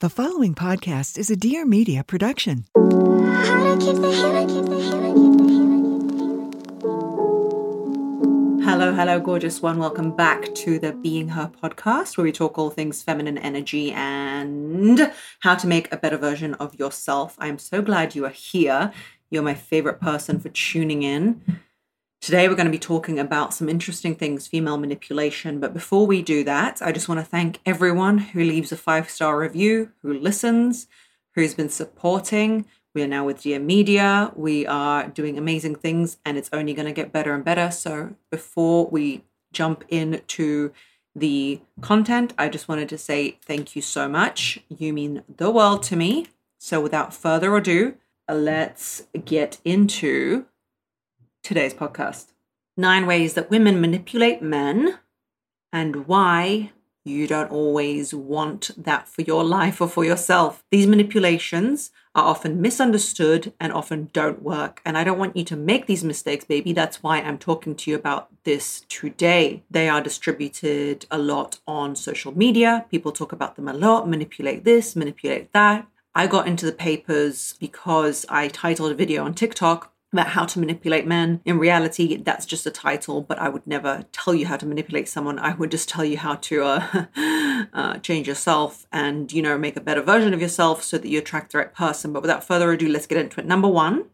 The following podcast is a Dear Media production. Hello, hello, gorgeous one. Welcome back to the Being Her podcast, where we talk all things feminine energy and how to make a better version of yourself. I'm so glad you are here. You're my favorite person for tuning in. Today, we're going to be talking about some interesting things, female manipulation. But before we do that, I just want to thank everyone who leaves a five star review, who listens, who's been supporting. We are now with Dear Media. We are doing amazing things, and it's only going to get better and better. So, before we jump into the content, I just wanted to say thank you so much. You mean the world to me. So, without further ado, let's get into today's podcast nine ways that women manipulate men and why you don't always want that for your life or for yourself. These manipulations are often misunderstood and often don't work. And I don't want you to make these mistakes, baby. That's why I'm talking to you about this today. They are distributed a lot on social media. People talk about them a lot, manipulate this, manipulate that. I got into the papers because I titled a video on TikTok about how to manipulate men. In reality, that's just a title, but I would never tell you how to manipulate someone. I would just tell you how to uh, uh, change yourself and, you know, make a better version of yourself so that you attract the right person. But without further ado, let's get into it. Number one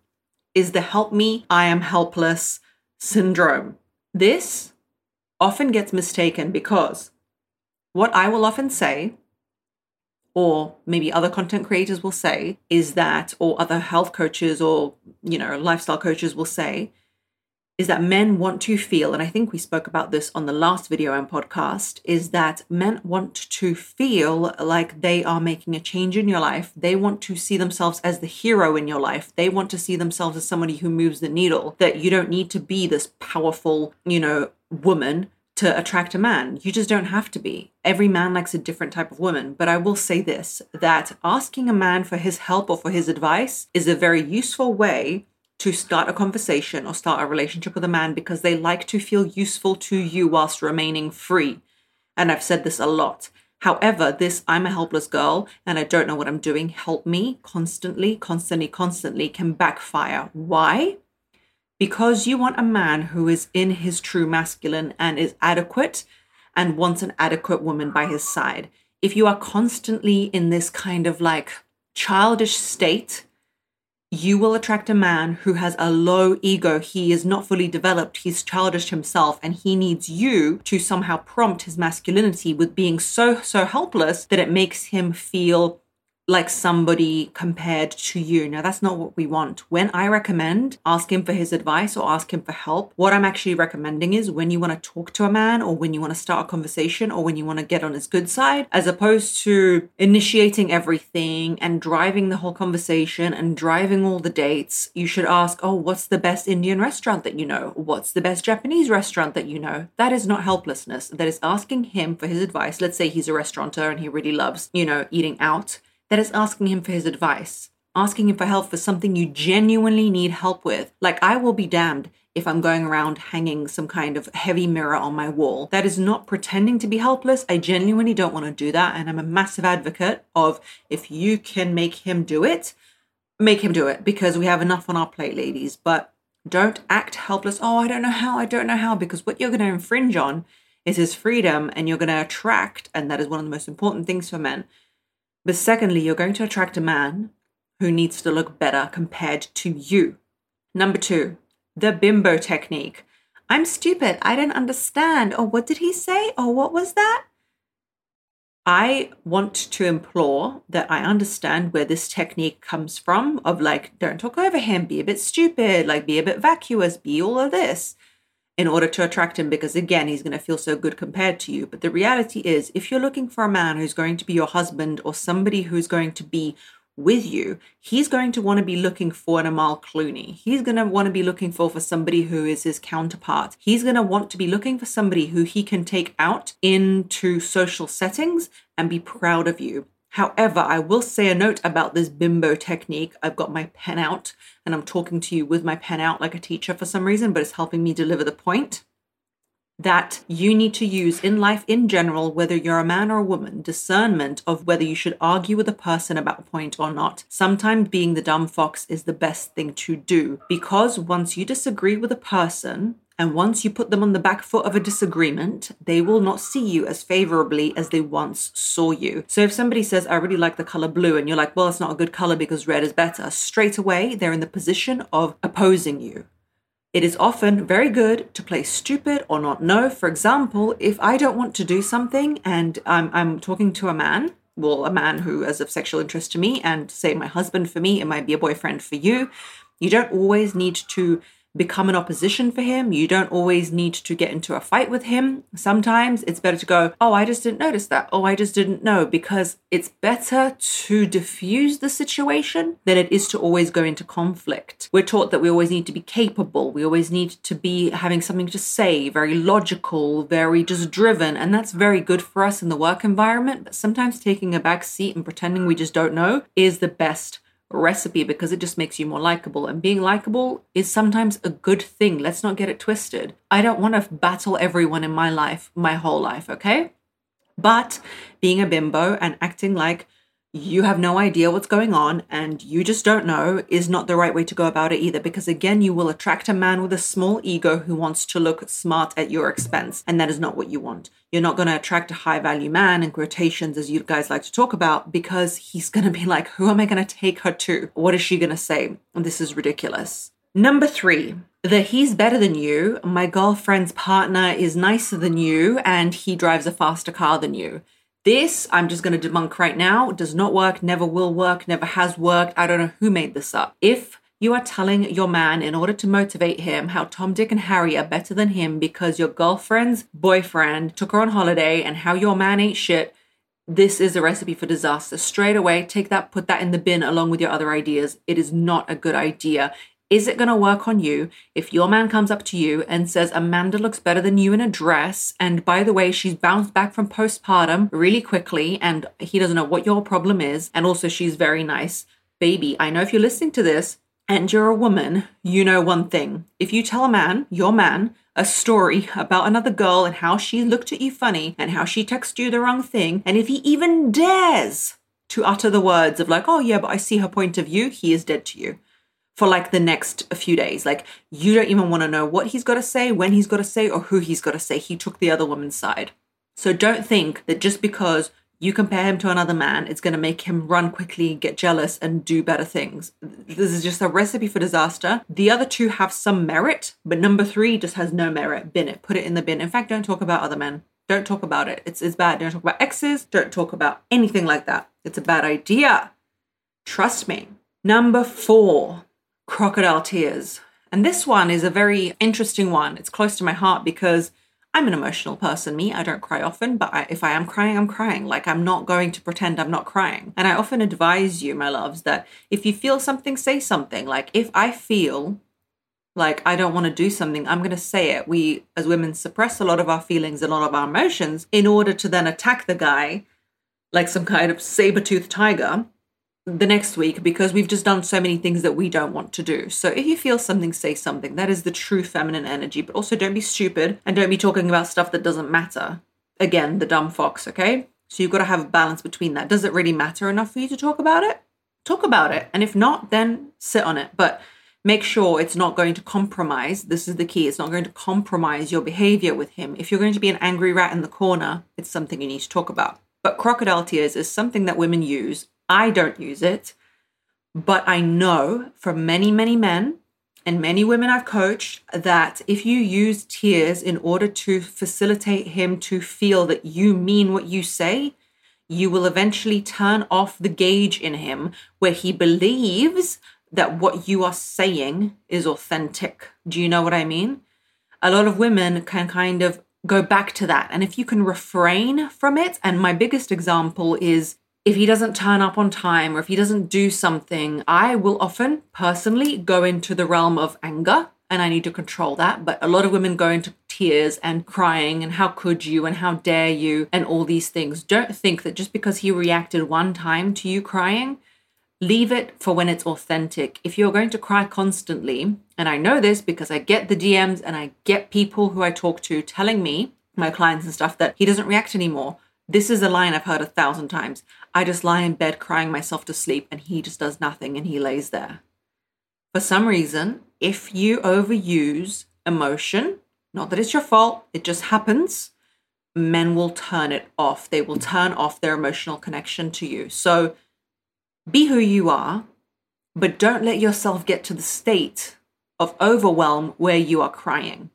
is the help me, I am helpless syndrome. This often gets mistaken because what I will often say or maybe other content creators will say is that or other health coaches or you know lifestyle coaches will say is that men want to feel and i think we spoke about this on the last video and podcast is that men want to feel like they are making a change in your life. They want to see themselves as the hero in your life. They want to see themselves as somebody who moves the needle that you don't need to be this powerful you know woman to attract a man. You just don't have to be. Every man likes a different type of woman. But I will say this that asking a man for his help or for his advice is a very useful way to start a conversation or start a relationship with a man because they like to feel useful to you whilst remaining free. And I've said this a lot. However, this I'm a helpless girl and I don't know what I'm doing, help me constantly, constantly, constantly can backfire. Why? Because you want a man who is in his true masculine and is adequate and wants an adequate woman by his side. If you are constantly in this kind of like childish state, you will attract a man who has a low ego. He is not fully developed. He's childish himself, and he needs you to somehow prompt his masculinity with being so, so helpless that it makes him feel like somebody compared to you. Now, that's not what we want. When I recommend ask him for his advice or ask him for help, what I'm actually recommending is when you want to talk to a man or when you want to start a conversation or when you want to get on his good side, as opposed to initiating everything and driving the whole conversation and driving all the dates, you should ask, Oh, what's the best Indian restaurant that you know? What's the best Japanese restaurant that you know? That is not helplessness. That is asking him for his advice. Let's say he's a restaurateur and he really loves, you know, eating out that is asking him for his advice, asking him for help for something you genuinely need help with. Like, I will be damned if I'm going around hanging some kind of heavy mirror on my wall. That is not pretending to be helpless. I genuinely don't want to do that. And I'm a massive advocate of if you can make him do it, make him do it because we have enough on our plate, ladies. But don't act helpless. Oh, I don't know how. I don't know how. Because what you're going to infringe on is his freedom and you're going to attract, and that is one of the most important things for men but secondly, you're going to attract a man who needs to look better compared to you. Number two, the bimbo technique. I'm stupid. I didn't understand. Or oh, what did he say? Or oh, what was that? I want to implore that I understand where this technique comes from of like, don't talk over him, be a bit stupid, like, be a bit vacuous, be all of this in order to attract him because again he's going to feel so good compared to you. But the reality is if you're looking for a man who's going to be your husband or somebody who's going to be with you he's going to want to be looking for an Amal Clooney. He's going to want to be looking for for somebody who is his counterpart. He's going to want to be looking for somebody who he can take out into social settings and be proud of you However, I will say a note about this bimbo technique. I've got my pen out and I'm talking to you with my pen out like a teacher for some reason, but it's helping me deliver the point. that you need to use in life in general, whether you're a man or a woman, discernment of whether you should argue with a person about a point or not. Sometimes being the dumb fox is the best thing to do because once you disagree with a person, and once you put them on the back foot of a disagreement, they will not see you as favorably as they once saw you. So if somebody says, I really like the color blue, and you're like, well, it's not a good color because red is better, straight away, they're in the position of opposing you. It is often very good to play stupid or not know. For example, if I don't want to do something and I'm, I'm talking to a man, well, a man who is of sexual interest to me, and say my husband for me, it might be a boyfriend for you, you don't always need to become an opposition for him. You don't always need to get into a fight with him. Sometimes it's better to go, Oh, I just didn't notice that. Oh, I just didn't know, because it's better to diffuse the situation than it is to always go into conflict. We're taught that we always need to be capable, we always need to be having something to say, very logical, very just driven. And that's very good for us in the work environment. But sometimes taking a back seat and pretending we just don't know is the best recipe because it just makes you more likable. And being likable is sometimes a good thing. Let's not get it twisted. I don't want to battle everyone in my life, my whole life, okay? But being a bimbo and acting like you have no idea what's going on and you just don't know is not the right way to go about it either because again you will attract a man with a small ego who wants to look smart at your expense and that is not what you want. You're not going to attract a high value man in quotations as you guys like to talk about because he's going to be like who am i going to take her to? What is she going to say? This is ridiculous. Number 3 that he's better than you my girlfriend's partner is nicer than you and he drives a faster car than you this, I'm just going to debunk right now, does not work, never will work, never has worked. I don't know who made this up. If you are telling your man in order to motivate him how Tom, Dick, and Harry are better than him because your girlfriend's boyfriend took her on holiday and how your man ain't shit, this is a recipe for disaster. Straight away, take that, put that in the bin along with your other ideas. It is not a good idea. Is it going to work on you if your man comes up to you and says, Amanda looks better than you in a dress? And by the way, she's bounced back from postpartum really quickly and he doesn't know what your problem is. And also, she's very nice. Baby, I know if you're listening to this and you're a woman, you know one thing. If you tell a man, your man, a story about another girl and how she looked at you funny and how she texted you the wrong thing, and if he even dares to utter the words of, like, oh, yeah, but I see her point of view, he is dead to you for like the next few days. Like you don't even want to know what he's got to say, when he's got to say, or who he's got to say. He took the other woman's side. So don't think that just because you compare him to another man, it's going to make him run quickly, get jealous, and do better things. This is just a recipe for disaster. The other two have some merit, but number three just has no merit. Bin it, put it in the bin. In fact, don't talk about other men. Don't talk about it. It's, it's bad. Don't talk about exes. Don't talk about anything like that. It's a bad idea. Trust me. Number four, crocodile tears. And this one is a very interesting one. It's close to my heart because I'm an emotional person, me. I don't cry often, but I, if I am crying, I'm crying. Like, I'm not going to pretend I'm not crying. And I often advise you, my loves, that if you feel something, say something. Like, if I feel like I don't want to do something, I'm going to say it. We, as women, suppress a lot of our feelings, and a lot of our emotions in order to then attack the guy like some kind of saber toothed tiger the next week because we've just done so many things that we don't want to do. So if you feel something, say something. That is the true feminine energy. But also don't be stupid and don't be talking about stuff that doesn't matter. Again, the dumb fox, okay? So you've got to have a balance between that. Does it really matter enough for you to talk about it? Talk about it. And if not, then sit on it. But make sure it's not going to compromise. This is the key. It's not going to compromise your behavior with him. If you're going to be an angry rat in the corner, it's something you need to talk about. But crocodile tears is something that women use I don't use it, but I know from many, many men and many women I've coached that if you use tears in order to facilitate him to feel that you mean what you say, you will eventually turn off the gauge in him where he believes that what you are saying is authentic. Do you know what I mean? A lot of women can kind of go back to that. And if you can refrain from it, and my biggest example is if he doesn't turn up on time or if he doesn't do something, I will often personally go into the realm of anger and I need to control that. But a lot of women go into tears and crying and how could you and how dare you and all these things. Don't think that just because he reacted one time to you crying, leave it for when it's authentic. If you're going to cry constantly, and I know this because I get the DMs and I get people who I talk to telling me, my clients and stuff, that he doesn't react anymore. This is a line I've heard a thousand times. I just lie in bed crying myself to sleep and he just does nothing and he lays there. For some reason, if you overuse emotion, not that it's your fault, it just happens, men will turn it off. They will turn off their emotional connection to you. So be who you are, but don't let yourself get to the state of overwhelm where you are crying.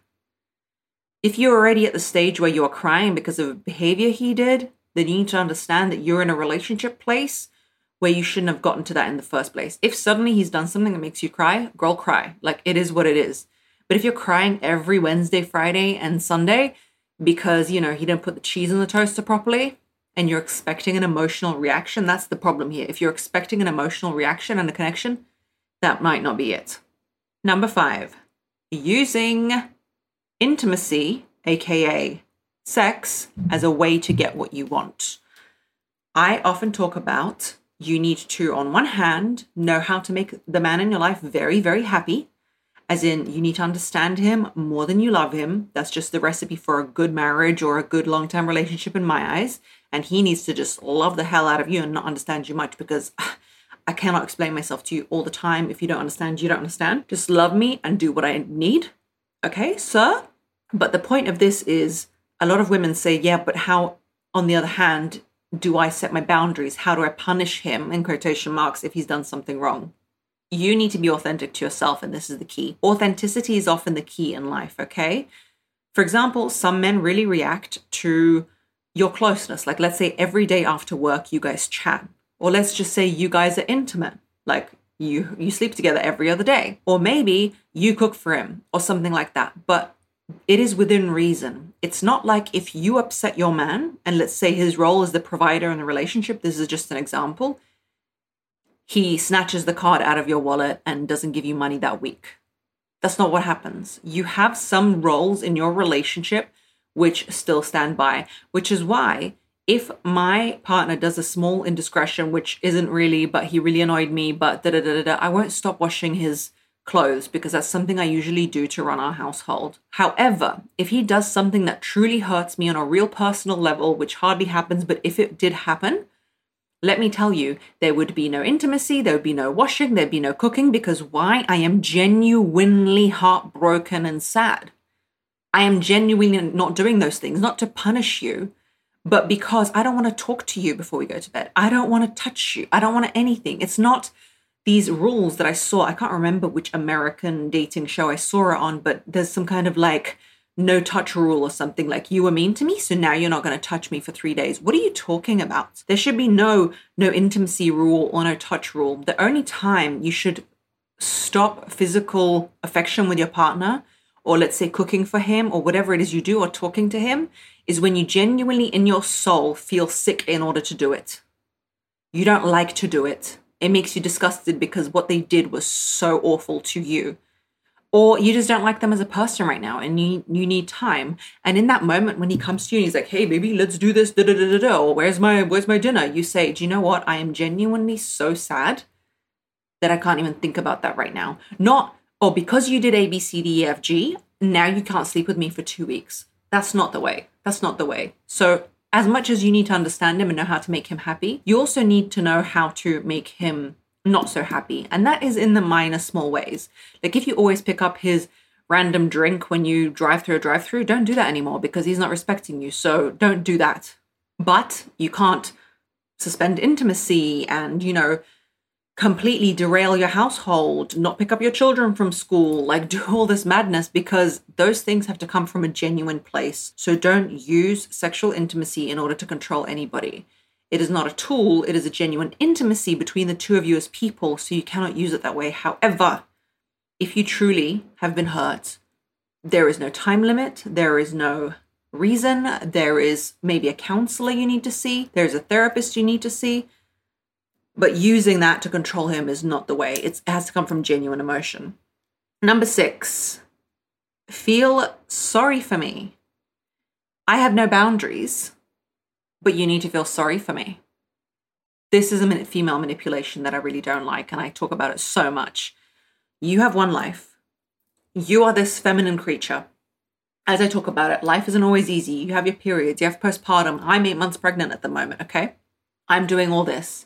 If you're already at the stage where you are crying because of a behavior he did, then you need to understand that you're in a relationship place where you shouldn't have gotten to that in the first place. If suddenly he's done something that makes you cry, girl, cry. Like it is what it is. But if you're crying every Wednesday, Friday, and Sunday because, you know, he didn't put the cheese in the toaster properly and you're expecting an emotional reaction, that's the problem here. If you're expecting an emotional reaction and a connection, that might not be it. Number five, using intimacy, aka sex, as a way to get what you want. I often talk about you need to, on one hand, know how to make the man in your life very, very happy. As in, you need to understand him more than you love him. That's just the recipe for a good marriage or a good long term relationship in my eyes. And he needs to just love the hell out of you and not understand you much because I cannot explain myself to you all the time. If you don't understand, you don't understand. Just love me and do what I need. Okay, sir? But the point of this is a lot of women say, yeah, but how, on the other hand, do I set my boundaries? How do I punish him, in quotation marks, if he's done something wrong? You need to be authentic to yourself, and this is the key. Authenticity is often the key in life, okay? For example, some men really react to your closeness. Like, let's say every day after work, you guys chat. Or let's just say you guys are intimate. Like, you you sleep together every other day or maybe you cook for him or something like that but it is within reason. It's not like if you upset your man, and let's say his role is the provider in the relationship, this is just an example, he snatches the card out of your wallet and doesn't give you money that week. That's not what happens. You have some roles in your relationship which still stand by, which is why if my partner does a small indiscretion, which isn't really, but he really annoyed me, but da da da da, I won't stop washing his clothes because that's something I usually do to run our household. However, if he does something that truly hurts me on a real personal level, which hardly happens, but if it did happen, let me tell you, there would be no intimacy, there would be no washing, there'd be no cooking because why? I am genuinely heartbroken and sad. I am genuinely not doing those things, not to punish you, but because I don't want to talk to you before we go to bed. I don't want to touch you. I don't want anything. It's not these rules that I saw. I can't remember which American dating show I saw it on, but there's some kind of like no touch rule or something like you were mean to me so now you're not going to touch me for 3 days. What are you talking about? There should be no no intimacy rule or no touch rule. The only time you should stop physical affection with your partner or let's say cooking for him or whatever it is you do or talking to him is when you genuinely in your soul feel sick in order to do it. You don't like to do it it makes you disgusted because what they did was so awful to you. Or you just don't like them as a person right now and you you need time. And in that moment when he comes to you and he's like hey baby let's do this da da da da da or where's my where's my dinner? You say do you know what? I am genuinely so sad that i can't even think about that right now. Not oh because you did a b c d e f g now you can't sleep with me for two weeks. That's not the way. That's not the way. So as much as you need to understand him and know how to make him happy, you also need to know how to make him not so happy. And that is in the minor, small ways. Like if you always pick up his random drink when you drive through a drive through, don't do that anymore because he's not respecting you. So don't do that. But you can't suspend intimacy and, you know, completely derail your household, not pick up your children from school, like do all this madness because those things have to come from a genuine place. So don't use sexual intimacy in order to control anybody. It is not a tool, it is a genuine intimacy between the two of you as people, so you cannot use it that way. However, if you truly have been hurt, there is no time limit, there is no reason, there is maybe a counselor you need to see, there's a therapist you need to see but using that to control him is not the way. It's, it has to come from genuine emotion. Number six, feel sorry for me. I have no boundaries, but you need to feel sorry for me. This is a female manipulation that I really don't like, and I talk about it so much. You have one life. You are this feminine creature. As I talk about it, life isn't always easy. You have your periods, you have postpartum. I'm eight months pregnant at the moment, okay? I'm doing all this.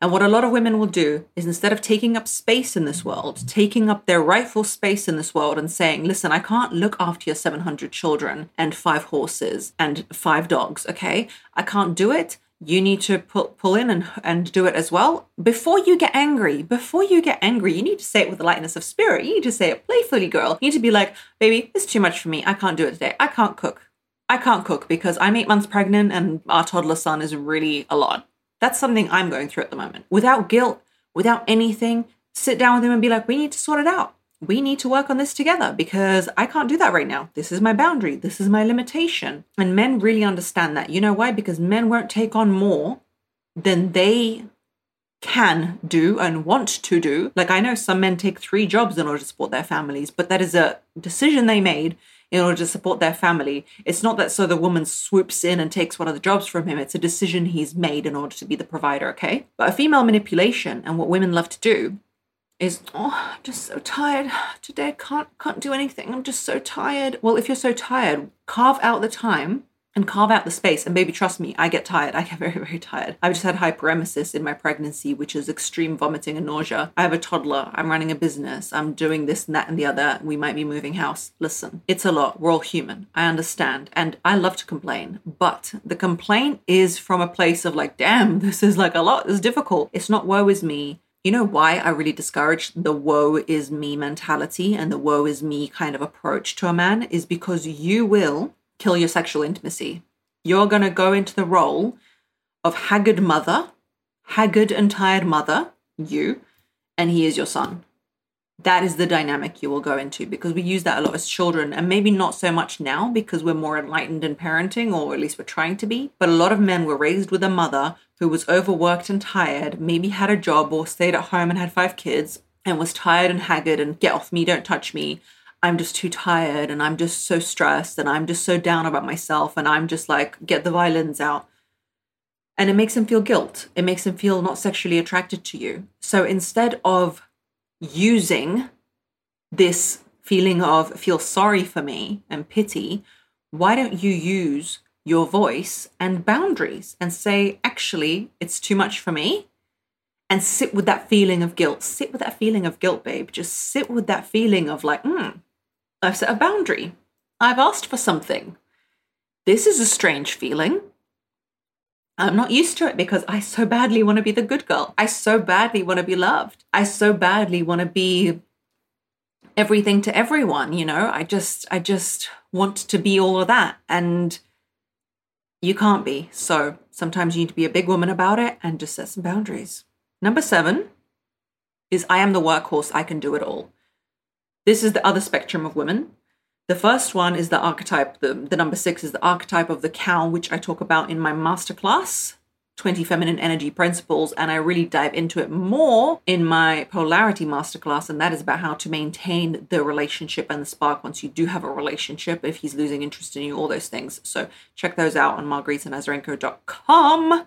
And what a lot of women will do is instead of taking up space in this world, taking up their rightful space in this world and saying, listen, I can't look after your 700 children and five horses and five dogs, okay? I can't do it. You need to pull, pull in and, and do it as well. Before you get angry, before you get angry, you need to say it with the lightness of spirit. You need to say it playfully, girl. You need to be like, baby, it's too much for me. I can't do it today. I can't cook. I can't cook because I'm eight months pregnant and our toddler son is really a lot that's something I'm going through at the moment. Without guilt, without anything, sit down with him and be like, we need to sort it out. We need to work on this together because I can't do that right now. This is my boundary. This is my limitation. And men really understand that. You know why? Because men won't take on more than they can do and want to do. Like I know some men take three jobs in order to support their families, but that is a decision they made in order to support their family. It's not that so the woman swoops in and takes one of the jobs from him. It's a decision he's made in order to be the provider, okay? But a female manipulation and what women love to do is oh I'm just so tired today I can't can't do anything i'm just so tired well if you're so tired carve out the time and carve out the space. And baby, trust me, I get tired. I get very, very tired. I've just had hyperemesis in my pregnancy, which is extreme vomiting and nausea. I have a toddler. I'm running a business. I'm doing this and that and the other. We might be moving house. Listen, it's a lot. We're all human. I understand. And I love to complain. But the complaint is from a place of like, damn, this is like a lot. It's difficult. It's not woe is me. You know why I really discourage the woe is me mentality and the woe is me kind of approach to a man is because you will kill your sexual intimacy. You're going to go into the role of haggard mother, haggard and tired mother, you, and he is your son. That is the dynamic you will go into because we use that a lot as children, and maybe not so much now because we're more enlightened in parenting, or at least we're trying to be. But a lot of men were raised with a mother who was overworked and tired, maybe had a job or stayed at home and had five kids, and was tired and haggard and get off me, don't touch me, I'm just too tired and I'm just so stressed and I'm just so down about myself and I'm just like, get the violins out. And it makes him feel guilt. It makes him feel not sexually attracted to you. So instead of using this feeling of feel sorry for me and pity, why don't you use your voice and boundaries and say, actually, it's too much for me? And sit with that feeling of guilt. Sit with that feeling of guilt, babe. Just sit with that feeling of like, hmm, I've set a boundary. I've asked for something. This is a strange feeling. I'm not used to it because I so badly want to be the good girl. I so badly want to be loved. I so badly want to be everything to everyone, you know? I just I just want to be all of that and you can't be. So, sometimes you need to be a big woman about it and just set some boundaries. Number 7 is I am the workhorse, I can do it all. This is the other spectrum of women. The first one is the archetype, the, the number six is the archetype of the cow, which I talk about in my masterclass, 20 Feminine Energy Principles, and I really dive into it more in my polarity masterclass, and that is about how to maintain the relationship and the spark once you do have a relationship, if he's losing interest in you, all those things. So check those out on margaritanazarenko.com.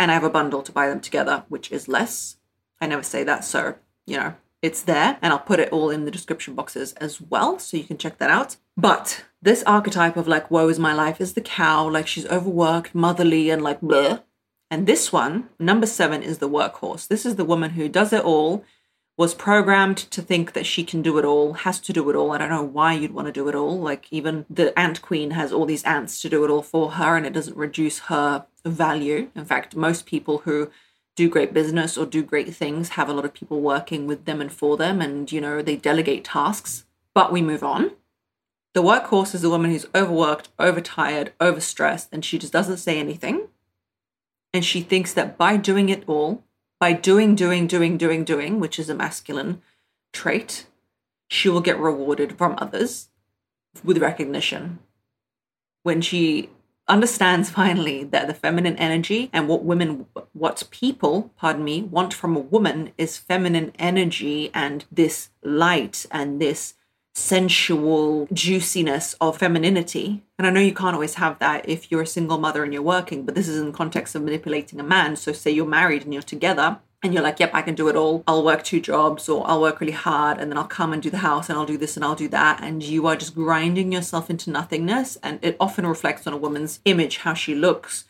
And I have a bundle to buy them together, which is less. I never say that, so you know, it's there and I'll put it all in the description boxes as well so you can check that out. But this archetype of like, woe is my life is the cow, like she's overworked, motherly, and like bleh. And this one, number seven, is the workhorse. This is the woman who does it all, was programmed to think that she can do it all, has to do it all. I don't know why you'd want to do it all. Like, even the ant queen has all these ants to do it all for her, and it doesn't reduce her value. In fact, most people who do great business or do great things, have a lot of people working with them and for them, and you know, they delegate tasks, but we move on. The workhorse is a woman who's overworked, overtired, overstressed, and she just doesn't say anything. And she thinks that by doing it all, by doing, doing, doing, doing, doing, which is a masculine trait, she will get rewarded from others with recognition. When she understands finally that the feminine energy and what women, what people, pardon me, want from a woman is feminine energy and this light and this sensual juiciness of femininity. And I know you can't always have that if you're a single mother and you're working, but this is in the context of manipulating a man. So, say you're married and you're together and you're like, yep, I can do it all. I'll work two jobs or I'll work really hard and then I'll come and do the house and I'll do this and I'll do that. And you are just grinding yourself into nothingness. And it often reflects on a woman's image, how she looks.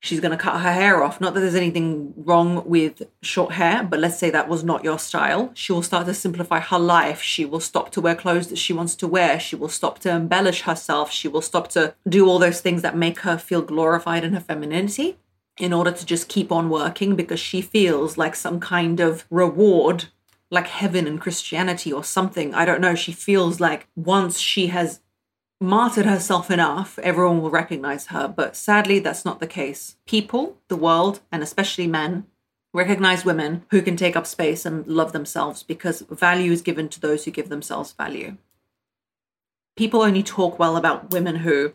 She's going to cut her hair off. Not that there's anything wrong with short hair, but let's say that was not your style. She will start to simplify her life. She will stop to wear clothes that she wants to wear. She will stop to embellish herself. She will stop to do all those things that make her feel glorified in her femininity in order to just keep on working because she feels like some kind of reward, like heaven and Christianity or something. I don't know. She feels like once she has martyred herself enough, everyone will recognize her. But sadly, that's not the case. People, the world, and especially men, recognize women who can take up space and love themselves because value is given to those who give themselves value. People only talk well about women who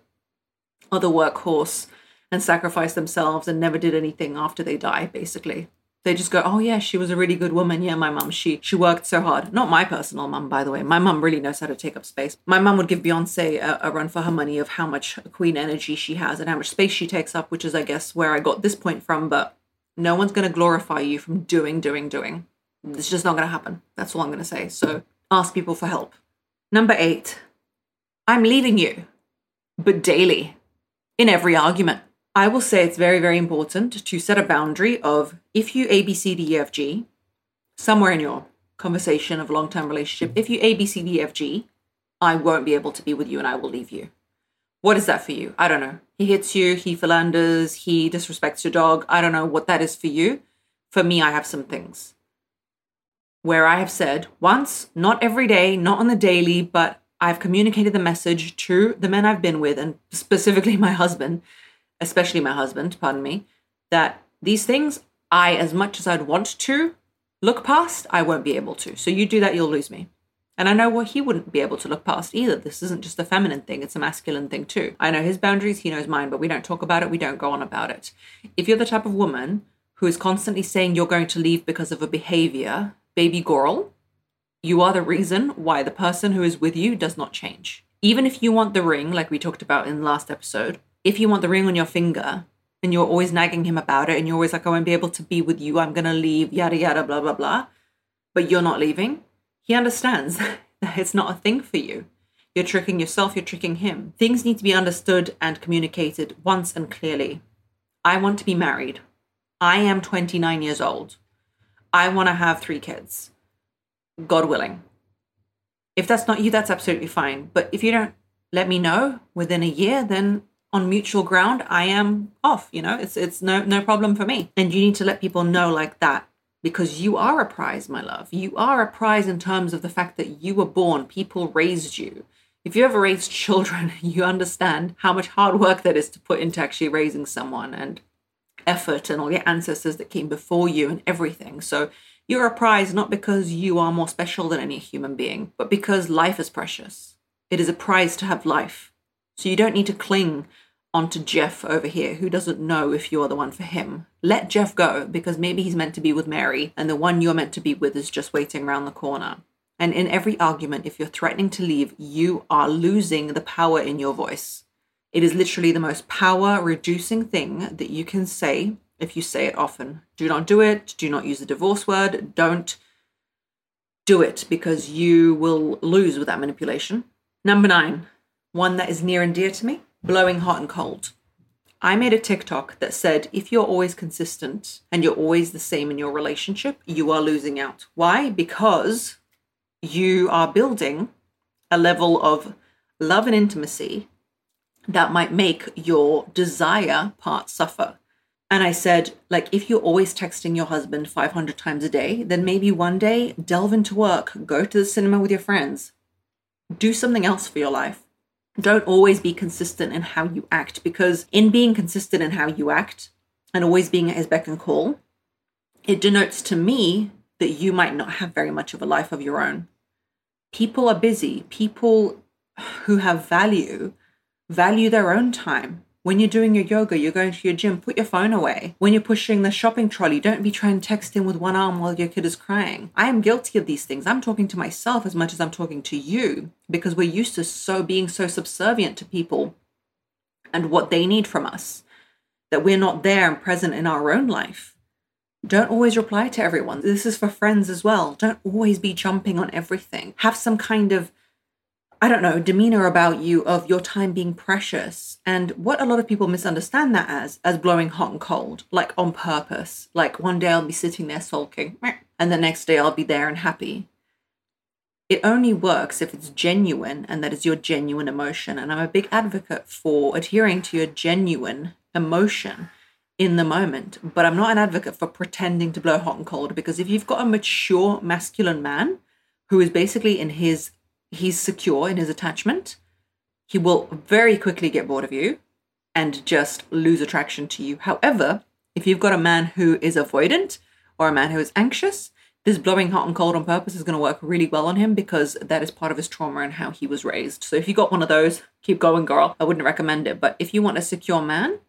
are the workhorse and sacrifice themselves and never did anything after they die, basically. They just go, oh yeah, she was a really good woman. Yeah, my mum, she she worked so hard. Not my personal mum, by the way. My mum really knows how to take up space. My mum would give Beyonce a, a run for her money of how much queen energy she has and how much space she takes up, which is, I guess, where I got this point from. But no one's going to glorify you from doing, doing, doing. It's just not going to happen. That's all I'm going to say. So ask people for help. Number eight, I'm leaving you, but daily, in every argument. I will say it's very, very important to set a boundary of if you A, B, C, D, E, F, G, somewhere in your conversation of long term relationship, if you A, B, C, D, F, G, I won't be able to be with you and I will leave you. What is that for you? I don't know. He hits you, he philanders, he disrespects your dog. I don't know what that is for you. For me, I have some things where I have said once, not every day, not on the daily, but I've communicated the message to the men I've been with and specifically my husband especially my husband, pardon me, that these things I, as much as I'd want to look past, I won't be able to. So you do that, you'll lose me. And I know what he wouldn't be able to look past either. This isn't just a feminine thing, it's a masculine thing too. I know his boundaries, he knows mine, but we don't talk about it, we don't go on about it. If you're the type of woman who is constantly saying you're going to leave because of a behavior, baby girl, you are the reason why the person who is with you does not change. Even if you want the ring, like we talked about in the last episode, if you want the ring on your finger and you're always nagging him about it and you're always like, I won't be able to be with you, I'm to leave, yada, yada, blah, blah, blah, but you're not leaving, he understands that it's not a thing for you. You're tricking yourself, you're tricking him. Things need to be understood and communicated once and clearly. I want to be married. I am 29 years old. I want to have three kids. God willing. If that's not you, that's absolutely fine. But if you don't let me know within a year, then on mutual ground, I am off. You know, it's it's no no problem for me. And you need to let people know like that because you are a prize, my love. You are a prize in terms of the fact that you were born. People raised you. If you ever raised children, you understand how much hard work that is to put into actually raising someone and effort and all your ancestors that came before you and everything. So you're a prize not because you are more special than any human being, but because life is precious. It is a prize to have life. So you don't need to cling onto Jeff over here who doesn't know if you're the one for him. Let Jeff go because maybe he's meant to be with Mary and the one you're meant to be with is just waiting around the corner. And in every argument, if you're threatening to leave, you are losing the power in your voice. It is literally the most power reducing thing that you can say if you say it often. Do not do it. Do not use the divorce word. Don't do it because you will lose with that manipulation. Number nine, one that is near and dear to me blowing hot and cold. I made a TikTok that said if you're always consistent and you're always the same in your relationship, you are losing out. Why? Because you are building a level of love and intimacy that might make your desire part suffer. And I said, like, if you're always texting your husband 500 times a day, then maybe one day delve into work, go to the cinema with your friends, do something else for your life don't always be consistent in how you act because in being consistent in how you act and always being at his beck and call, it denotes to me that you might not have very much of a life of your own. People are busy. People who have value value their own time. When you're doing your yoga, you're going to your gym, put your phone away. When you're pushing the shopping trolley, don't be trying to text in with one arm while your kid is crying. I am guilty of these things. I'm talking to myself as much as I'm talking to you because we're used to so being so subservient to people and what they need from us that we're not there and present in our own life. Don't always reply to everyone. This is for friends as well. Don't always be jumping on everything. Have some kind of I don't know, demeanor about you of your time being precious. And what a lot of people misunderstand that as, as blowing hot and cold, like on purpose. Like one day I'll be sitting there sulking, and the next day I'll be there and happy. It only works if it's genuine and that is your genuine emotion. And I'm a big advocate for adhering to your genuine emotion in the moment. But I'm not an advocate for pretending to blow hot and cold because if you've got a mature masculine man who is basically in his he's secure in his attachment, he will very quickly get bored of you and just lose attraction to you. However, if you've got a man who is avoidant or a man who is anxious, this blowing hot and cold on purpose is going to work really well on him because that is part of his trauma and how he was raised. So if you got one of those, keep going, girl. I wouldn't recommend it. But if you want a secure man,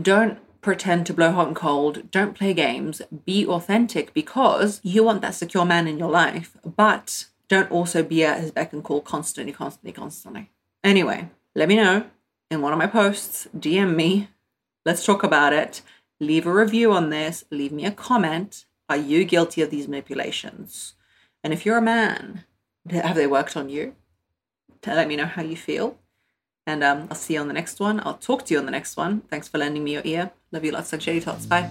don't pretend to blow hot and cold. Don't play games. Be authentic because you want that secure man in your life. But don't also be at his beck and call constantly, constantly, constantly. Anyway, let me know in one of my posts, DM me. Let's talk about it. Leave a review on this. Leave me a comment. Are you guilty of these manipulations? And if you're a man, have they worked on you? Let me know how you feel. And um, I'll see you on the next one. I'll talk to you on the next one. Thanks for lending me your ear. Love you lots like Shady Tots. Bye.